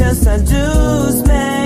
Somewhere between what and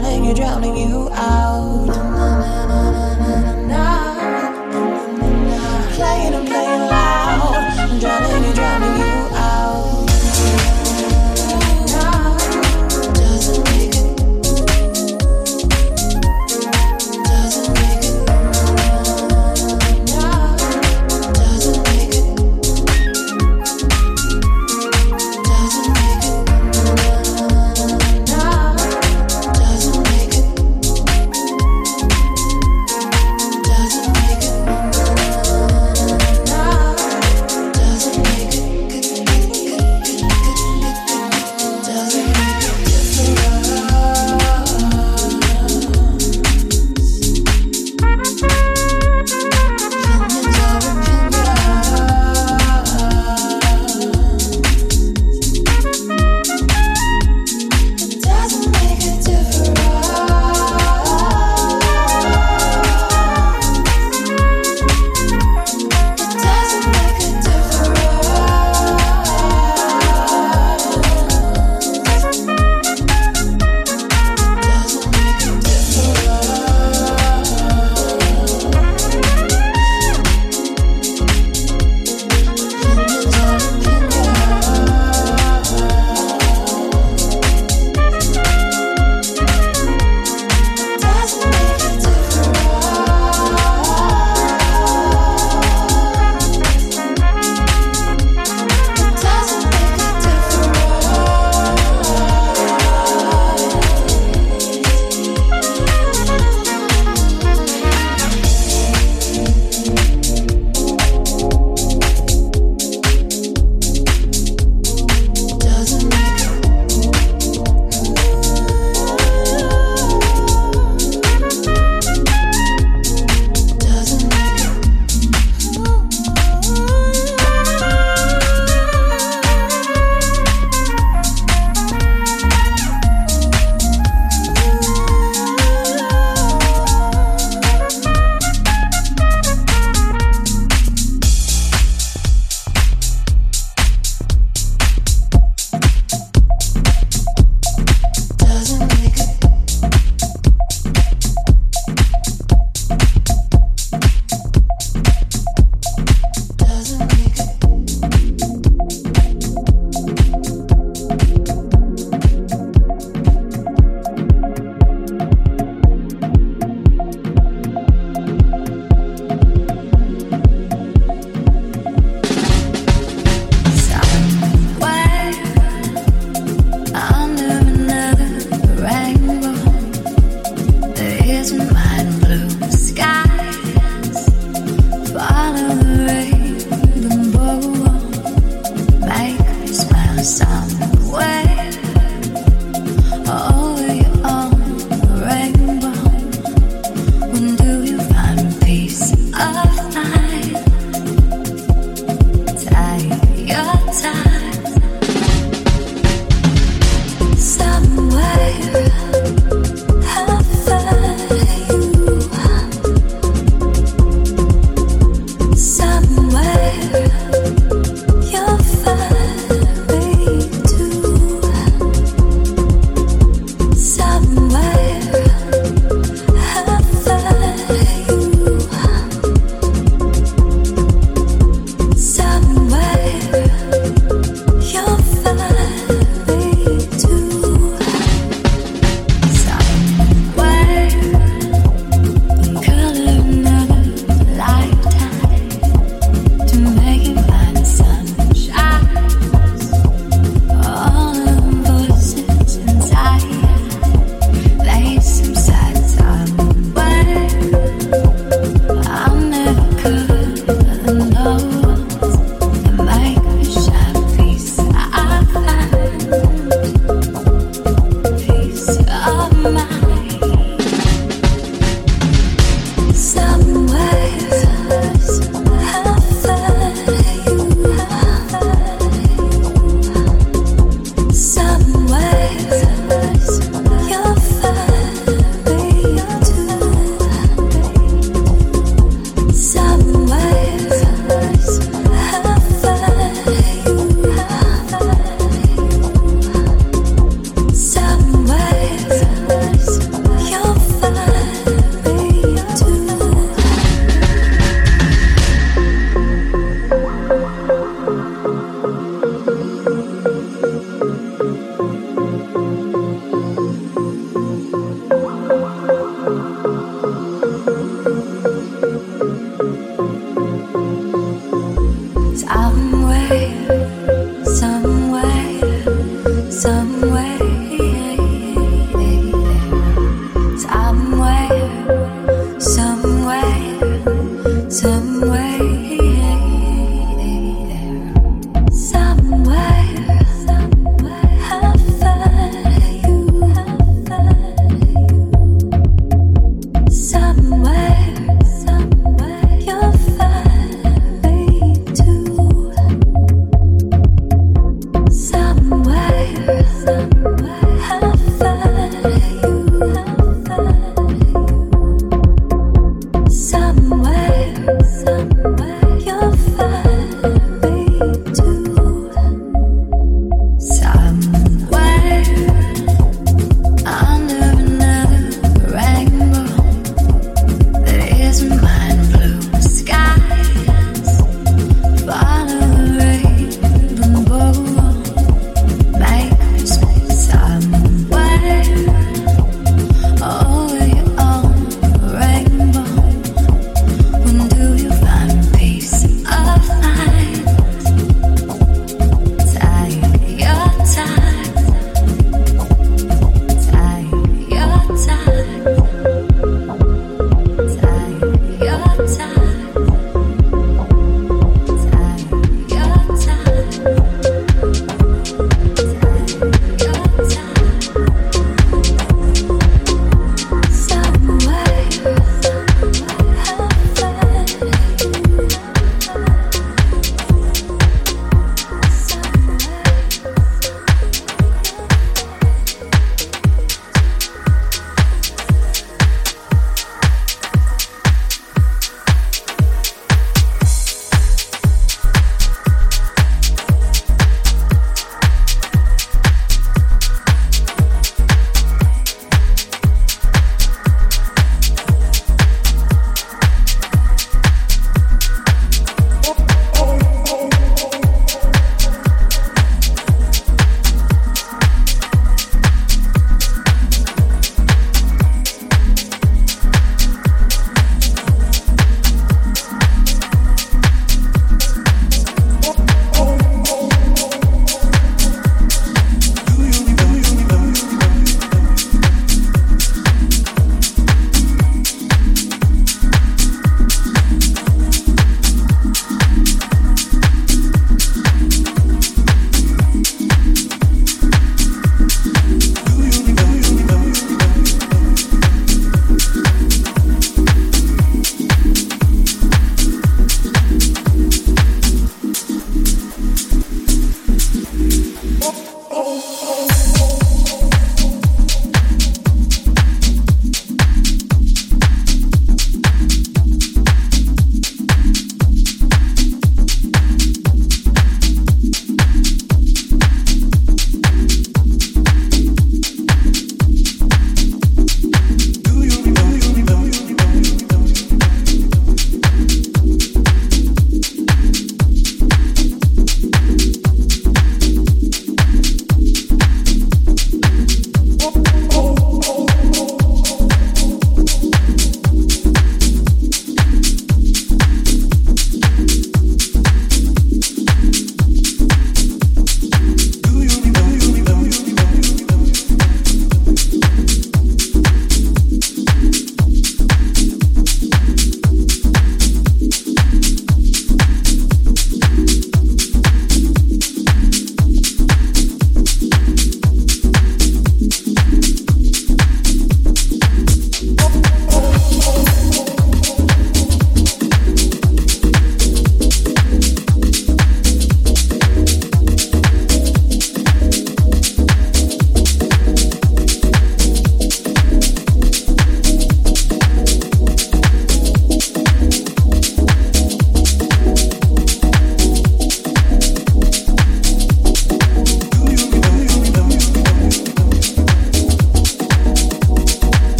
now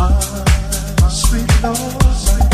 my sweet Lord.